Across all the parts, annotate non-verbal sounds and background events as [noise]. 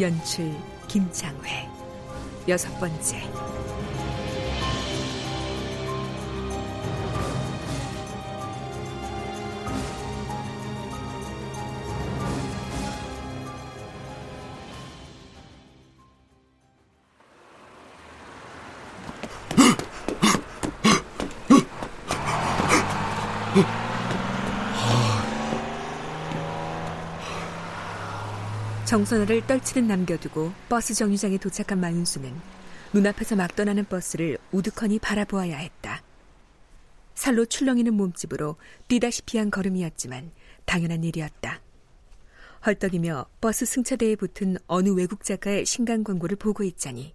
연출 김창회. 여섯 번째 [laughs] 정선아를 떨치듯 남겨두고 버스 정류장에 도착한 마윤수는 눈앞에서 막 떠나는 버스를 우두커니 바라보아야 했다. 살로 출렁이는 몸집으로 뛰다시피 한 걸음이었지만 당연한 일이었다. 헐떡이며 버스 승차대에 붙은 어느 외국 작가의 신간 광고를 보고 있자니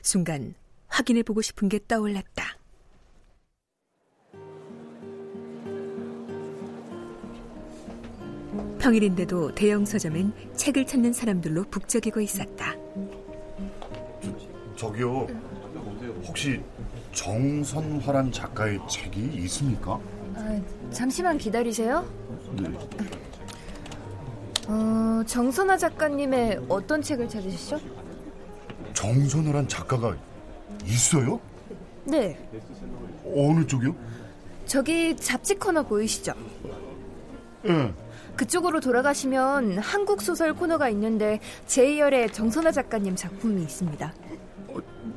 순간 확인해보고 싶은 게 떠올랐다. 평일인데도 대형 서점엔 책을 찾는 사람들로 북적이고 있었다. 저 기요. 혹시 정선화란 작가의 책이 있습니까? 아, 잠시만 기다리세요. 네. 어, 정선아 작가님의 어떤 책을 찾으시죠? 정선화란 작가가 있어요? 네, 어느 쪽이요? 저기 잡지 코너 보이시죠? 예. 그쪽으로 돌아가시면 한국 소설 코너가 있는데 제2열에 정선아 작가님 작품이 있습니다.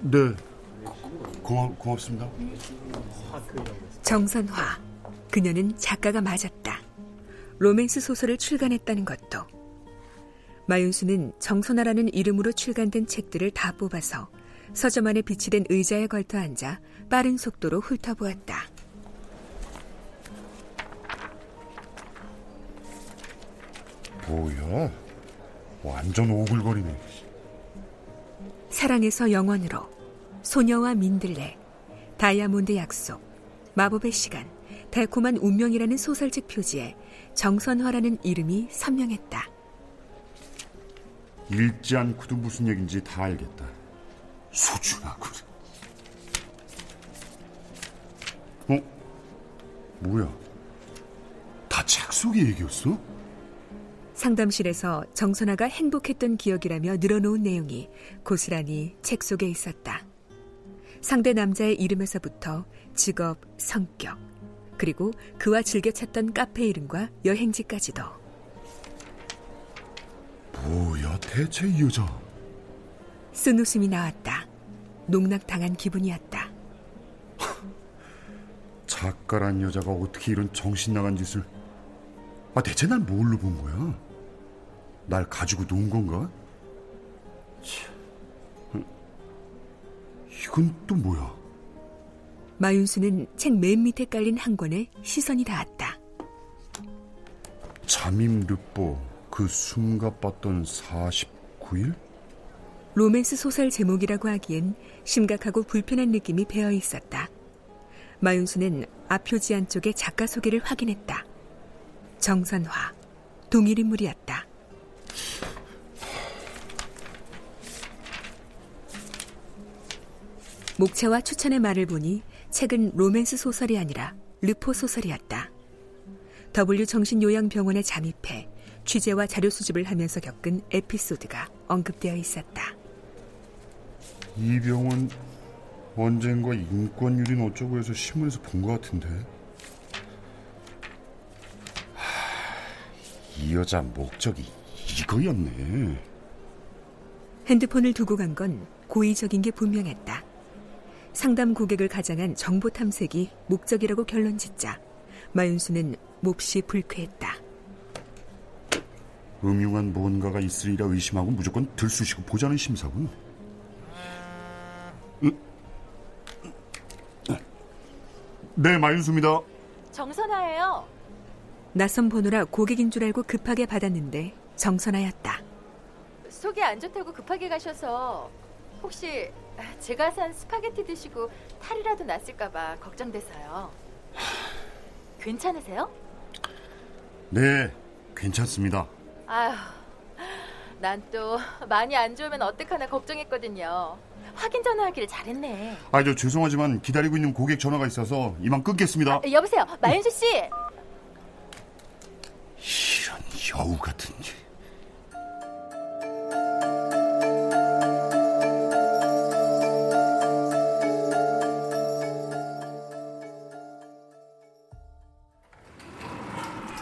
네. 고, 고마, 고맙습니다. 정선화. 그녀는 작가가 맞았다. 로맨스 소설을 출간했다는 것도. 마윤수는 정선화라는 이름으로 출간된 책들을 다 뽑아서 서점 안에 비치된 의자에 걸터 앉아 빠른 속도로 훑어보았다. 뭐야? 완전 오글거리네. 사랑에서 영원으로, 소녀와 민들레, 다이아몬드 약속, 마법의 시간, 달콤한 운명이라는 소설책 표지에 정선화라는 이름이 선명했다. 읽지 않고도 무슨 얘긴지 다 알겠다. 소중하군. 어? 뭐야? 다 책 속의 얘기였어? 상담실에서 정선아가 행복했던 기억이라며 늘어놓은 내용이 고스란히 책 속에 있었다. 상대 남자의 이름에서부터 직업, 성격, 그리고 그와 즐겨 찾던 카페 이름과 여행지까지도. 뭐야 대체 이 여자? 쓴 웃음이 나왔다. 농락당한 기분이었다. 작가란 여자가 어떻게 이런 정신 나간 짓을? 아 대체 날 뭘로 본 거야? 날 가지고 논 건가? 이건 또 뭐야? 마윤수는 책 맨 밑에 깔린 한 권에 시선이 닿았다. 잠임 르뽀 그 숨가빴던 49일? 로맨스 소설 제목이라고 하기엔 심각하고 불편한 느낌이 배어 있었다. 마윤수는 앞표지 안쪽에 작가 소개를 확인했다. 정선화, 동일 인물이었다. 목차와 추천의 말을 보니 책은 로맨스 소설이 아니라 르포 소설이었다. W 정신요양병원에 잠입해 취재와 자료 수집을 하면서 겪은 에피소드가 언급되어 있었다. 이 병원 언젠가 인권유린 어쩌고 해서 신문에서 본 것 같은데. 이 여자 목적이 이거였네. 핸드폰을 두고 간 건 고의적인 게 분명했다. 상담 고객을 가장한 정보 탐색이 목적이라고 결론 짓자 마윤수는 몹시 불쾌했다. 음흉한 뭔가가 있으리라 의심하고 무조건 들쑤시고 보자는 심사군. 음. 네, 마윤수입니다. 정선아예요. 낯선 번호라 고객인 줄 알고 급하게 받았는데 정선아였다. 속이 안 좋다고 급하게 가셔서 혹시 제가 산 스파게티 드시고 탈이라도 났을까봐 걱정돼서요. 괜찮으세요? 네, 괜찮습니다. 아휴, 난 또 많이 안 좋으면 어떡하나 걱정했거든요. 확인 전화하기를 잘했네. 아, 저 죄송하지만 기다리고 있는 고객 전화가 있어서 이만 끊겠습니다. 아, 여보세요, 마윤수 씨. 여우 같은.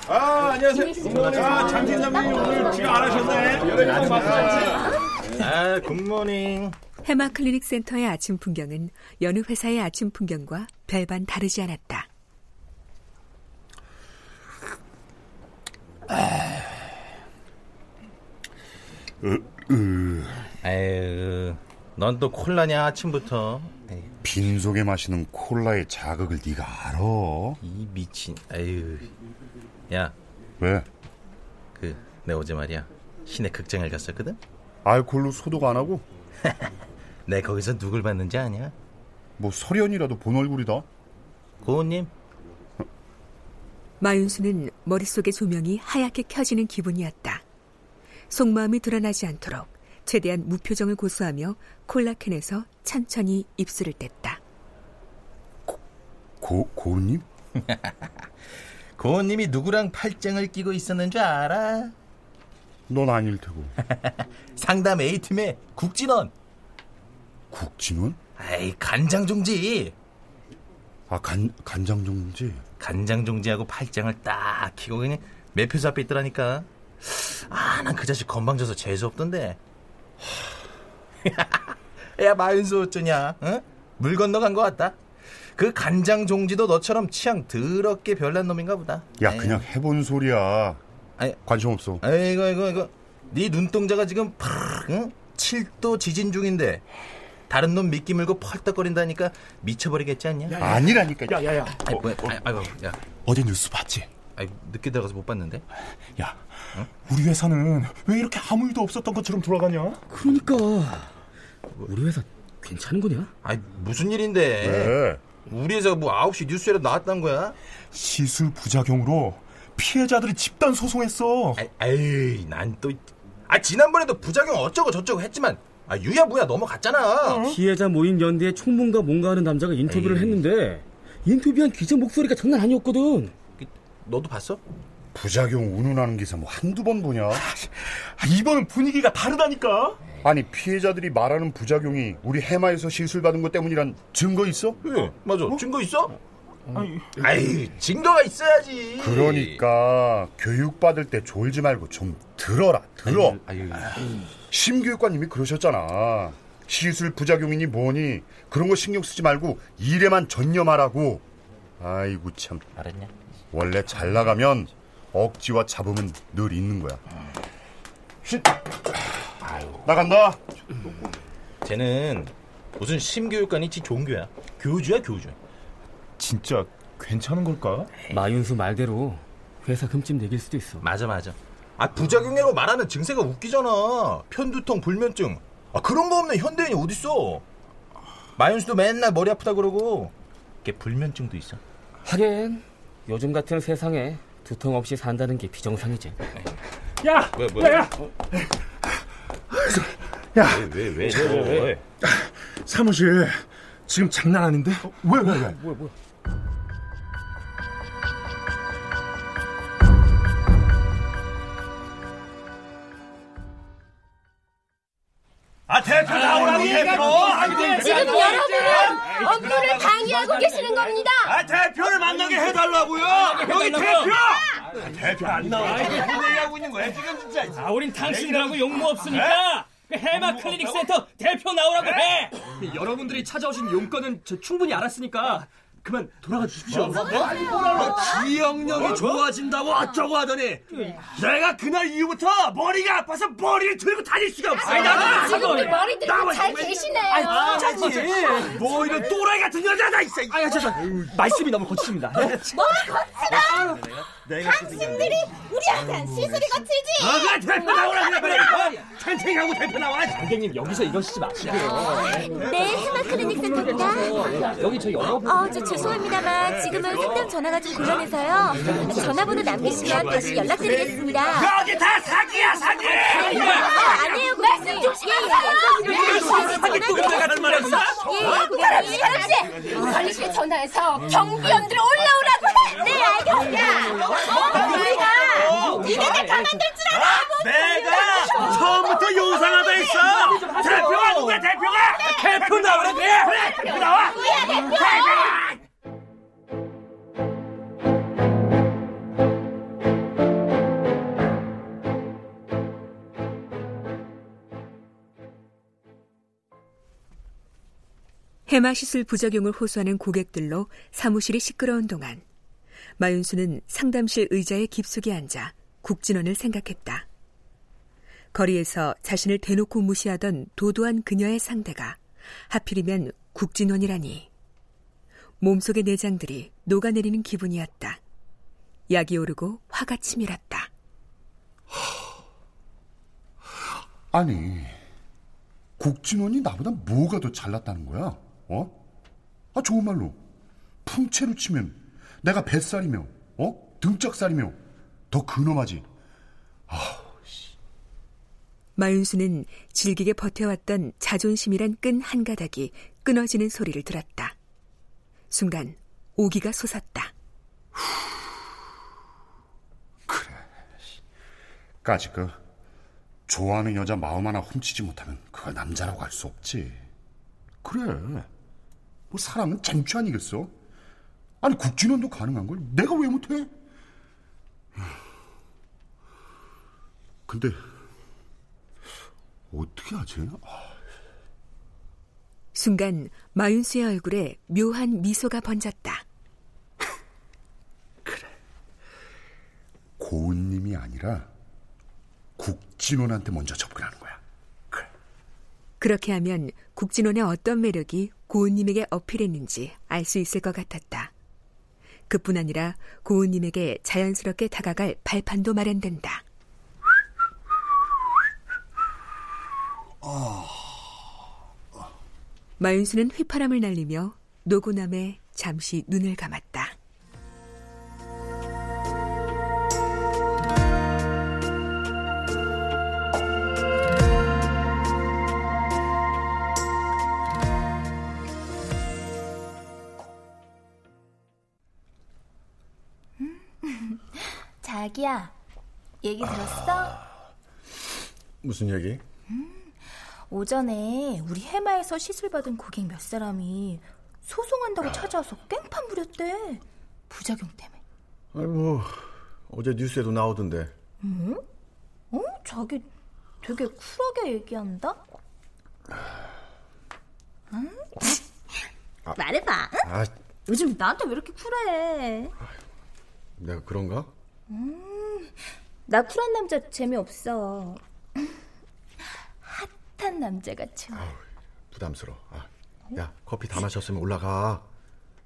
아, 안녕하세요. 아, 장팀장님 오늘 귀가 안 하셨네. 아, 굿모닝. 해마 클리닉 센터의 아침 풍경은 여느 회사의 아침 풍경과 별반 다르지 않았다. 아유, 넌또 콜라냐 아침부터? 에이, 빈속에 마시는 콜라의 자극을 네가 알아? 이 미친. 아유, 야, 왜? 그 내 어제 말이야 시내 극장을 갔었거든. 알콜로 소독 안 하고? [laughs] 내 거기서 누굴 봤는지 아냐? 뭐 설현이라도 본 얼굴이다. 고은님. 마윤수는 머릿속의 조명이 하얗게 켜지는 기분이었다. 속마음이 드러나지 않도록 최대한 무표정을 고수하며 콜라캔에서 천천히 입술을 뗐다. 고 고은님? [laughs] 고은님이 누구랑 팔짱을 끼고 있었는 줄 알아? 넌 아닐 테고. [laughs] 상담 A팀의 국진원. 국진원? 아이 간장종지. 아 간 간장종지. 간장종지하고 팔짱을 딱 끼고 그냥 매표소 앞에 있더라니까. 아, 난 그 자식 건방져서 재수 없던데. [laughs] 야, 마윤수 어쩌냐? 어? 물 건너간 것 같다. 그 간장 종지도 너처럼 취향 더럽게 별난 놈인가 보다. 야 에이. 그냥 해본 소리야. 아니, 관심 없어. 아이고, 이거, 이거. 네 눈동자가 지금 팍, 응? 7도 지진 중인데. 다른 놈 미끼 물고 펄떡거린다니까 미쳐버리겠지 않냐? 아니라니까. 야야야. 아이, 뭐야, 아이, 아이고, 야. 어제 뉴스 봤지? 아이, 늦게 들어가서 못 봤는데. 야, 우리 회사는 왜 이렇게 아무 일도 없었던 것처럼 돌아가냐? 그러니까 우리 회사 괜찮은 거냐? 아이, 무슨 일인데? 왜? 우리 회사가 뭐 9시 뉴스에도 나왔단 거야? 시술 부작용으로 피해자들이 집단 소송했어. 아이 난 또. 아, 지난번에도 부작용 어쩌고 저쩌고 했지만, 아, 유야무야 넘어갔잖아. 피해자 모임 연대에 총무인가 뭔가 하는 남자가 인터뷰를 에이. 했는데 인터뷰한 기자 목소리가 장난 아니었거든. 너도 봤어? 부작용 운운하는 기사 뭐 한두 번 보냐? 아, 이번은 분위기가 다르다니까. 아니 피해자들이 말하는 부작용이 우리 해마에서 시술 받은 것 때문이란 증거 있어? 예, 맞아. 증거 있어? 아니, 아이, 증거가 있어야지. 그러니까 교육 받을 때 졸지 말고 좀 들어라 들어. 아유, 심교육관님이 그러셨잖아. 시술 부작용이니 뭐니 그런 거 신경 쓰지 말고 일에만 전념하라고. 아이고 참 알았냐? 원래 잘 나가면 억지와 잡음은 늘 있는 거야. 쉿. 나간다. 쟤는 무슨 심교육관이 지 종교야. 교주야, 교주. 진짜 괜찮은 걸까? 마윤수 말대로 회사 흠집 내길 수도 있어. 맞아, 맞아. 아, 부작용이라고 말하는 증세가 웃기잖아. 편두통, 불면증. 아, 그런 거 없는 현대인이 어딨어? 마윤수도 맨날 머리 아프다 그러고, 걔 불면증도 있어. 하긴 요즘 같은 세상에 두통 없이 산다는 게 비정상이지. 야, 왜, 뭐 야? 야, 야, 왜, 왜, 왜, 왜? 사무실 지금 장난 아닌데? 왜, 왜, 왜? 뭐야 뭐 대표 나오라고 대표. 지금 여러분은 업무를 방해하고 계시는 겁니다. 아, 대표를 만나게 해달라고요. 여기 대표. 아, 대표 안 나와. 무슨 얘기하고 있는 거야 지금 진짜. 아, 우린 당신들하고 용무 없으니까 해마 클리닉 센터 대표 나오라고 해. 여러분들이 찾아오신 용건은 저 충분히 알았으니까 그만 돌아가 주십시오. 뭐, 뭐, 뭐, 기억력이 좋아진다고 어쩌고 하더니 내가 그날 이후부터 머리가 아파서 머리를 들고 다닐 수가 없어. 아니, 나도 지금도 머리 들고 잘 계시네요. 아니 진짜지. 뭐 이런 또라이 같은 여자다 있어. 아야 저 말씀이 너무 거치십니다. 뭘 거치나? 당신들이 우리한테는 시술이 거칠지. 너가 대표 나오라 그래 그래. 찬탱하고 대표 나와. 장객님 여기서 이러시지 마시고. 네, 해마 클리닉 센터입니다. 여기 저 여러 어, 저 죄송합니다만 지금은 상담 전화가 좀 곤란해서요. 전화번호 남기시면 다시 연락드리겠습니다. 여기 다 사기야 사기. 아, 아니에요, 고객님. 예, 예. 사기 또 나가는 말이었어? 예, 예, 고객님. 사람씨, 관리실에 전화해서 경비원들 올라오라고 해. 네, 알겠습니다. 어, 우리가 니네들 가만둘 줄 알아? 내가 요상하다 했어. 대표가 누구야 대표가? 대표 나오라 그래. 그래 대표 나와. 누구야, 대표? 해마 시술 부작용을 호소하는 고객들로 사무실이 시끄러운 동안 마윤수는 상담실 의자에 깊숙이 앉아 국진원을 생각했다. 거리에서 자신을 대놓고 무시하던 도도한 그녀의 상대가 하필이면 국진원이라니. 몸속의 내장들이 녹아내리는 기분이었다. 약이 오르고 화가 치밀었다. 아니, 국진원이 나보다 뭐가 더 잘났다는 거야? 어? 아, 좋은 말로. 풍채로 치면 내가 뱃살이며, 어? 등짝살이며, 더 근엄하지. 아, 마윤수는 질기게 버텨왔던 자존심이란 끈 한 가닥이 끊어지는 소리를 들었다. 순간 오기가 솟았다. [sighs] 그래. 까짓 그 좋아하는 여자 마음 하나 훔치지 못하면 그걸 남자라고 할 수 없지. 그래. 뭐 사람은 쟁취 아니겠어? 아니 국진원도 가능한 걸 내가 왜 못해? [sighs] 근데 어떻게 하지? 아. 순간 마윤수의 얼굴에 묘한 미소가 번졌다. [laughs] 그래. 고은님이 아니라 국진원한테 먼저 접근하는 거야. 그래. 그렇게 하면 국진원의 어떤 매력이 고은님에게 어필했는지 알 수 있을 것 같았다. 그뿐 아니라 고은님에게 자연스럽게 다가갈 발판도 마련된다. 마윤수는 휘파람을 날리며 노고남에 잠시 눈을 감았다. 자기야, 얘기 들었어? 무슨 얘기? 오전에 우리 해마에서 시술 받은 고객 몇 사람이 소송한다고 찾아와서 깽판 부렸대. 부작용 때문에. 아이고 어제 뉴스에도 나오던데. 응? 어? 자기 되게 쿨하게 얘기한다? 응? 아. 말해봐. 아, 요즘 나한테 왜 이렇게 쿨해? 내가 그런가? 음, 나 쿨한 남자 재미없어. 남자가 좋아. 부담스러워. 아, 야 커피 다 마셨으면 올라가.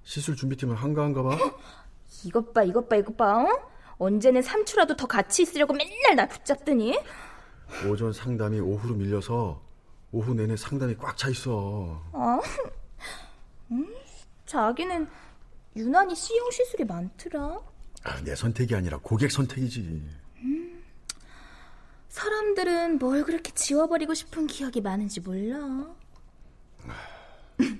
시술 준비팀은 한가한가 봐. [gasps] 이것 봐, 이것 봐, 이것 봐. 어? 언제는 삼추라도 더 같이 있으려고 맨날 날 붙잡더니. [gasps] 오전 상담이 오후로 밀려서 오후 내내 상담이 꽉 차 있어. 어? [laughs] 음, 자기는 유난히 C형 시술이 많더라. 아, 내 선택이 아니라 고객 선택이지. 음, 사람들은 뭘 그렇게 지워버리고 싶은 기억이 많은지 몰라. [laughs]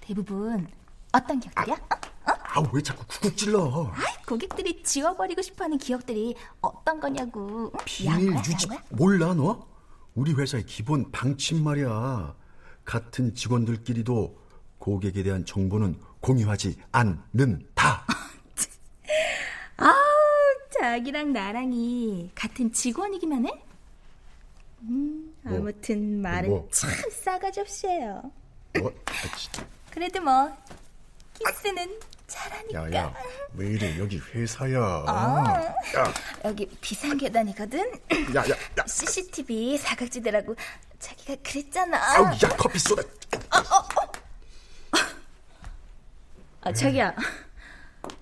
대부분 어떤 기억들이야? 아, 왜 자꾸 쿡쿡 찔러? 아이, 고객들이 지워버리고 싶어하는 기억들이 어떤 거냐고. 비밀 유지 몰라 너? 우리 회사의 기본 방침 말이야. 같은 직원들끼리도 고객에 대한 정보는 공유하지 않는다. [laughs] 아, 자기랑 나랑이 같은 직원이기만 해? 음, 뭐, 아무튼 말은 뭐. 참 싸가지 없이해요. 뭐? 아. 그래도 뭐 키스는 잘하니까. 야야 왜 이래 여기 회사야. 아. 야, 여기 비상 계단이거든. 야, 야, 야. CCTV 사각지대라고 자기가 그랬잖아. 아우 야 커피 쏟아. 아, 자기야.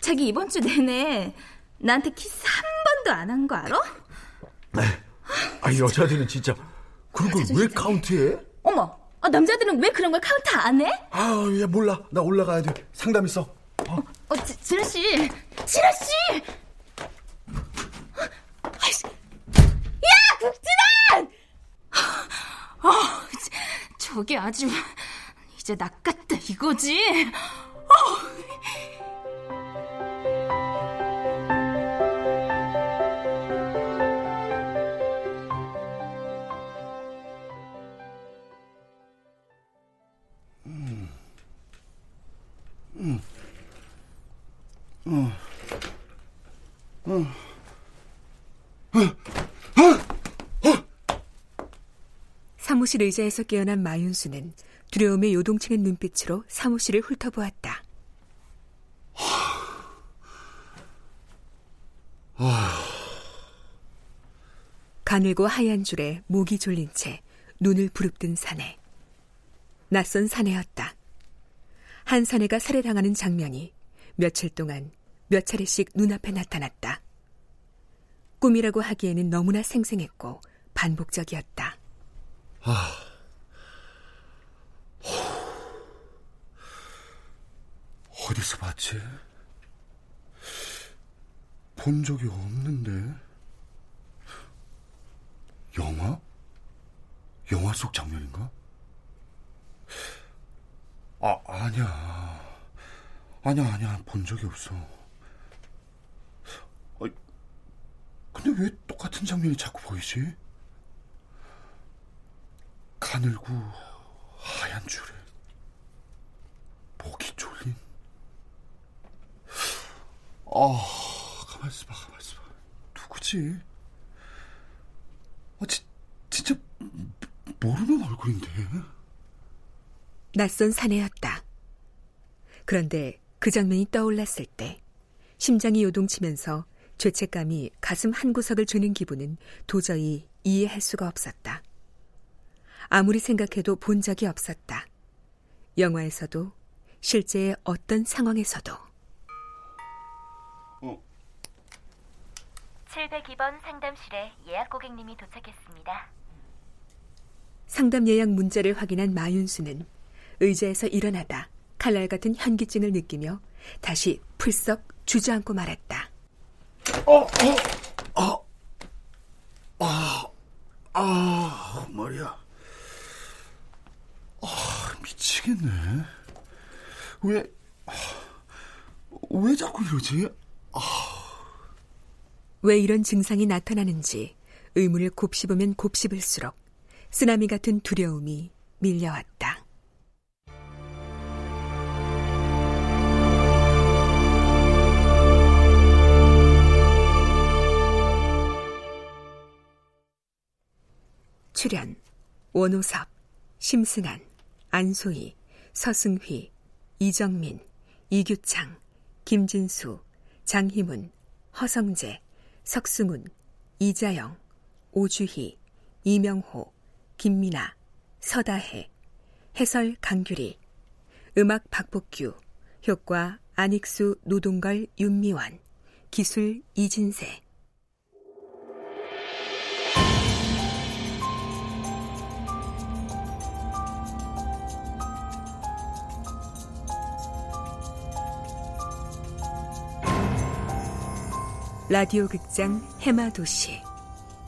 자기 이번 주 내내 나한테 키스 한 번도 안 한 거 알아? 아 여자들은 진짜 그런 걸 왜 카운트해? 어머, 아, 남자들은 왜 그런 걸 카운트 안 해? 아 야 몰라 나 올라가야 돼 상담 있어. 어, 지, 진아 씨, 진아 씨. 아이씨. 야, 국진아! 아, 저게 아주 이제 낚았다 이거지. 사무실 의자에서 깨어난 마윤수는 두려움에 요동치는 눈빛으로 사무실을 훑어보았다. 가늘고 하얀 줄에 목이 졸린 채 눈을 부릅뜬 사내. 낯선 사내였다. 한 사내가 살해당하는 장면이 며칠 동안 몇 차례씩 눈앞에 나타났다. 꿈이라고 하기에는 너무나 생생했고 반복적이었다. 어디서 봤지? 본 적이 없는데. 영화? 영화 속 장면인가? 아, 아니야. 아니야, 아니야. 본 적이 없어. 아, 근데 왜 똑같은 장면이 자꾸 보이지? 가늘고 하얀 줄에 목이 졸린 아, 가만 있어 봐, 가만 있어 봐. 누구지? 아, 지, 진짜 모르는 얼굴인데. 낯선 사내였다. 그런데 그 장면이 떠올랐을 때 심장이 요동치면서 죄책감이 가슴 한 구석을 주는 기분은 도저히 이해할 수가 없었다. 아무리 생각해도 본 적이 없었다. 영화에서도 실제의 어떤 상황에서도 702번 상담실에 예약 고객님이 도착했습니다. 상담 예약 문자를 확인한 마윤수는 의자에서 일어나다 칼날 같은 현기증을 느끼며 다시 풀썩 주저앉고 말았다. 어, 어, 아, 아, 아, 머리야. 아, 미치겠네. 왜, 아, 왜 자꾸 이러지? 왜 이런 증상이 나타나는지 의문을 곱씹으면 곱씹을수록 쓰나미 같은 두려움이 밀려왔다. 출연 원호섭, 심승한, 안소희, 서승휘, 이정민, 이규창, 김진수, 장희문, 허성재, 석승훈, 이자영, 오주희, 이명호, 김민아, 서다혜, 해설 강규리, 음악 박복규, 효과 안익수, 노동걸, 윤미원, 기술 이진세. 라디오 극장 해마도시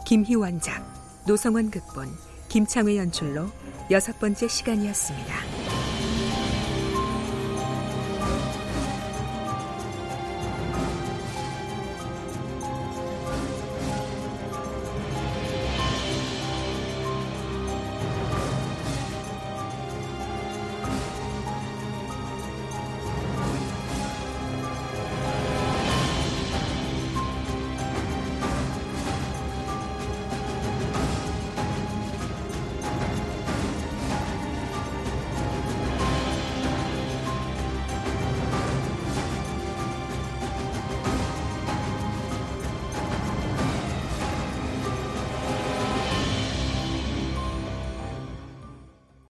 김희원작 노성원 극본 김창회 연출로 여섯 번째 시간이었습니다.